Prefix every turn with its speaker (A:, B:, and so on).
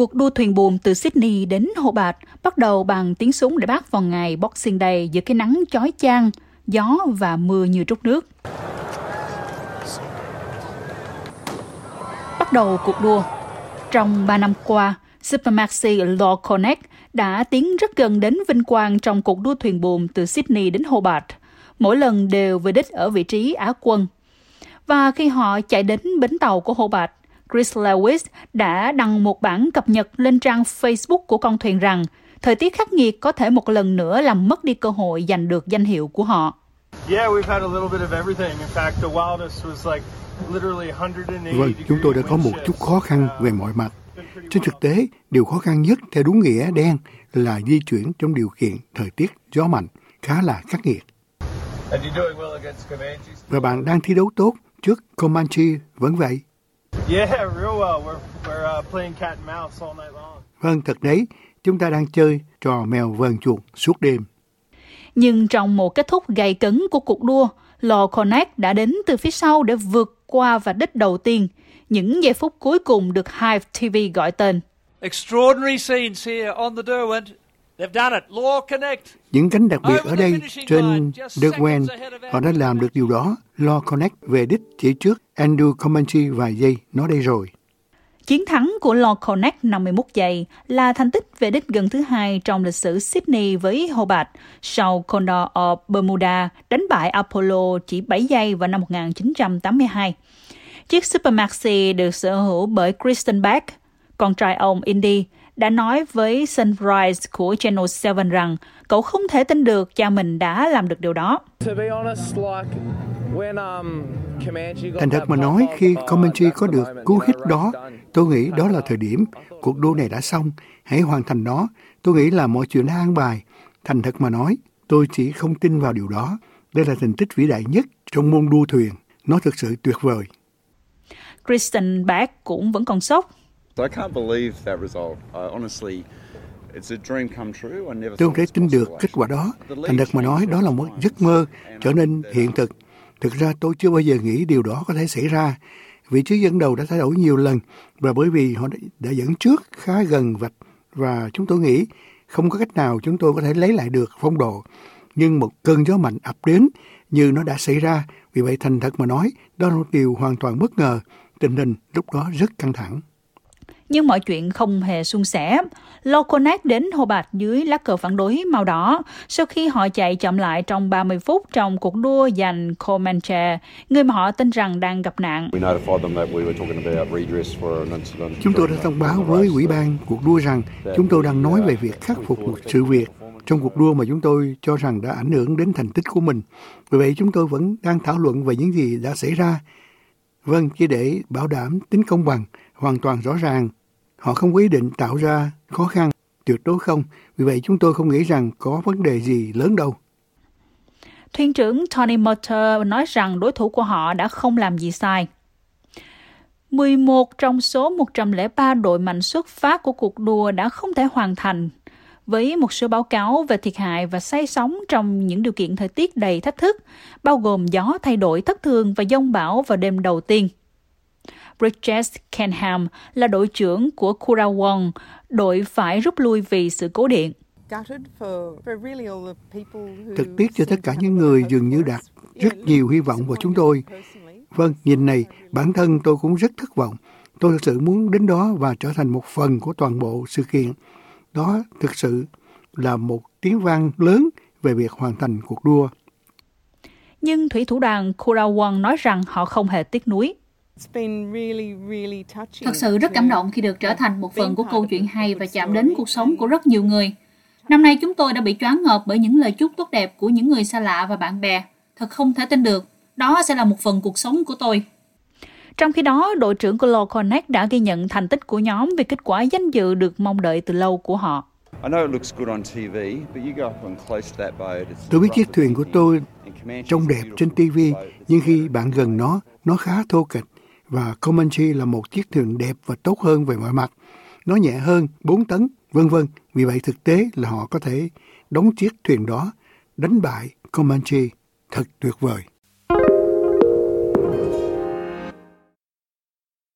A: Cuộc đua thuyền buồm từ Sydney đến Hobart bắt đầu bằng tiếng súng để bác vào ngày Boxing Day giữa cái nắng chói chang, gió và mưa như trút nước. Bắt đầu cuộc đua. Trong 3 năm qua, Supermaxi Law Connect đã tiến rất gần đến vinh quang trong cuộc đua thuyền buồm từ Sydney đến Hobart. Mỗi lần đều về đích ở vị trí Á quân. Và khi họ chạy đến bến tàu của Hobart, Chris Lewis đã đăng một bản cập nhật lên trang Facebook của con thuyền rằng thời tiết khắc nghiệt có thể một lần nữa làm mất đi cơ hội giành được danh hiệu của họ.
B: Vâng, chúng tôi đã có một chút khó khăn về mọi mặt. Trên thực tế, điều khó khăn nhất theo đúng nghĩa đen là di chuyển trong điều kiện thời tiết gió mạnh, khá là khắc nghiệt. Và bạn đang thi đấu tốt trước Comanche vẫn vậy. Vâng, thật đấy, chúng ta đang chơi trò mèo vờn chuột suốt đêm.
A: Nhưng trong một kết thúc gay cấn của cuộc đua, lò Connect đã đến từ phía sau để vượt qua và đích đầu tiên. Những giây phút cuối cùng được Hive TV gọi tên. Extraordinary scenes here on the Derwent.
B: Những cánh đặc biệt ở đây trên Derwent, họ đã làm được điều đó. Law Connect về đích chỉ trước Andrew Comanche vài giây, nó đây rồi.
A: Chiến thắng của Law Connect 51 giây là thành tích về đích gần thứ hai trong lịch sử Sydney với Hobart sau Condor of Bermuda đánh bại Apollo chỉ 7 giây vào năm 1982. Chiếc Supermaxi được sở hữu bởi Kristen Beck, con trai ông Indy, đã nói với Sunrise của Channel 7 rằng cậu không thể tin được cha mình đã làm được điều đó.
B: Um, Thành thật mà nói, khi Comanche có được cú hích đó, tôi nghĩ đó là thời điểm cuộc đua này đã xong, hãy hoàn thành nó. Tôi nghĩ là mọi chuyện đã an bài. Thành thật mà nói, tôi chỉ không tin vào điều đó. Đây là thành tích vĩ đại nhất trong môn đua thuyền. Nó thực sự tuyệt vời.
A: Kristen Beck cũng vẫn còn sốc
B: I can't believe that result. I honestly Tôi không thể tin được kết quả đó. Thành thật mà nói, đó là một giấc mơ trở nên hiện thực. Thực ra tôi chưa bao giờ nghĩ điều đó có thể xảy ra. Vị trí dẫn đầu đã thay đổi nhiều lần và bởi vì họ đã dẫn trước khá gần vạch và chúng tôi nghĩ không có cách nào chúng tôi có thể lấy lại được phong độ. Nhưng một cơn gió mạnh ập đến như nó đã xảy ra. Vì vậy thành thật mà nói, đó là một điều hoàn toàn bất ngờ. Tình hình lúc đó rất căng thẳng
A: nhưng mọi chuyện không hề suôn sẻ. Loconet đến Hobart dưới lá cờ phản đối màu đỏ sau khi họ chạy chậm lại trong 30 phút trong cuộc đua giành Comanche, người mà họ tin rằng đang gặp nạn.
B: Chúng tôi đã thông báo với ủy ban cuộc đua rằng chúng tôi đang nói về việc khắc phục một sự việc trong cuộc đua mà chúng tôi cho rằng đã ảnh hưởng đến thành tích của mình. Vì vậy chúng tôi vẫn đang thảo luận về những gì đã xảy ra. Vâng, chỉ để bảo đảm tính công bằng, hoàn toàn rõ ràng Họ không quyết định tạo ra khó khăn, tuyệt đối không. Vì vậy chúng tôi không nghĩ rằng có vấn đề gì lớn đâu.
A: Thuyền trưởng Tony Motter nói rằng đối thủ của họ đã không làm gì sai. 11 trong số 103 đội mạnh xuất phát của cuộc đua đã không thể hoàn thành với một số báo cáo về thiệt hại và say sóng trong những điều kiện thời tiết đầy thách thức, bao gồm gió thay đổi thất thường và giông bão vào đêm đầu tiên. Bridges Kenham là đội trưởng của Kurawong, đội phải rút lui vì sự cố điện.
B: Thực tiếc cho tất cả những người dường như đặt rất nhiều hy vọng vào chúng tôi. Vâng, nhìn này, bản thân tôi cũng rất thất vọng. Tôi thực sự muốn đến đó và trở thành một phần của toàn bộ sự kiện. Đó thực sự là một tiếng vang lớn về việc hoàn thành cuộc đua.
A: Nhưng thủy thủ đoàn Kurawong nói rằng họ không hề tiếc nuối.
C: Thật sự rất cảm động khi được trở thành một phần của câu chuyện hay và chạm đến cuộc sống của rất nhiều người. Năm nay chúng tôi đã bị choáng ngợp bởi những lời chúc tốt đẹp của những người xa lạ và bạn bè. Thật không thể tin được. Đó sẽ là một phần cuộc sống của tôi.
A: Trong khi đó, đội trưởng của Law Connect đã ghi nhận thành tích của nhóm vì kết quả danh dự được mong đợi từ lâu của họ.
B: Tôi biết chiếc thuyền của tôi trông đẹp trên TV, nhưng khi bạn gần nó, nó khá thô kệch và Comanche là một chiếc thuyền đẹp và tốt hơn về mọi mặt. Nó nhẹ hơn 4 tấn, vân vân. Vì vậy thực tế là họ có thể đóng chiếc thuyền đó, đánh bại Comanche thật tuyệt vời.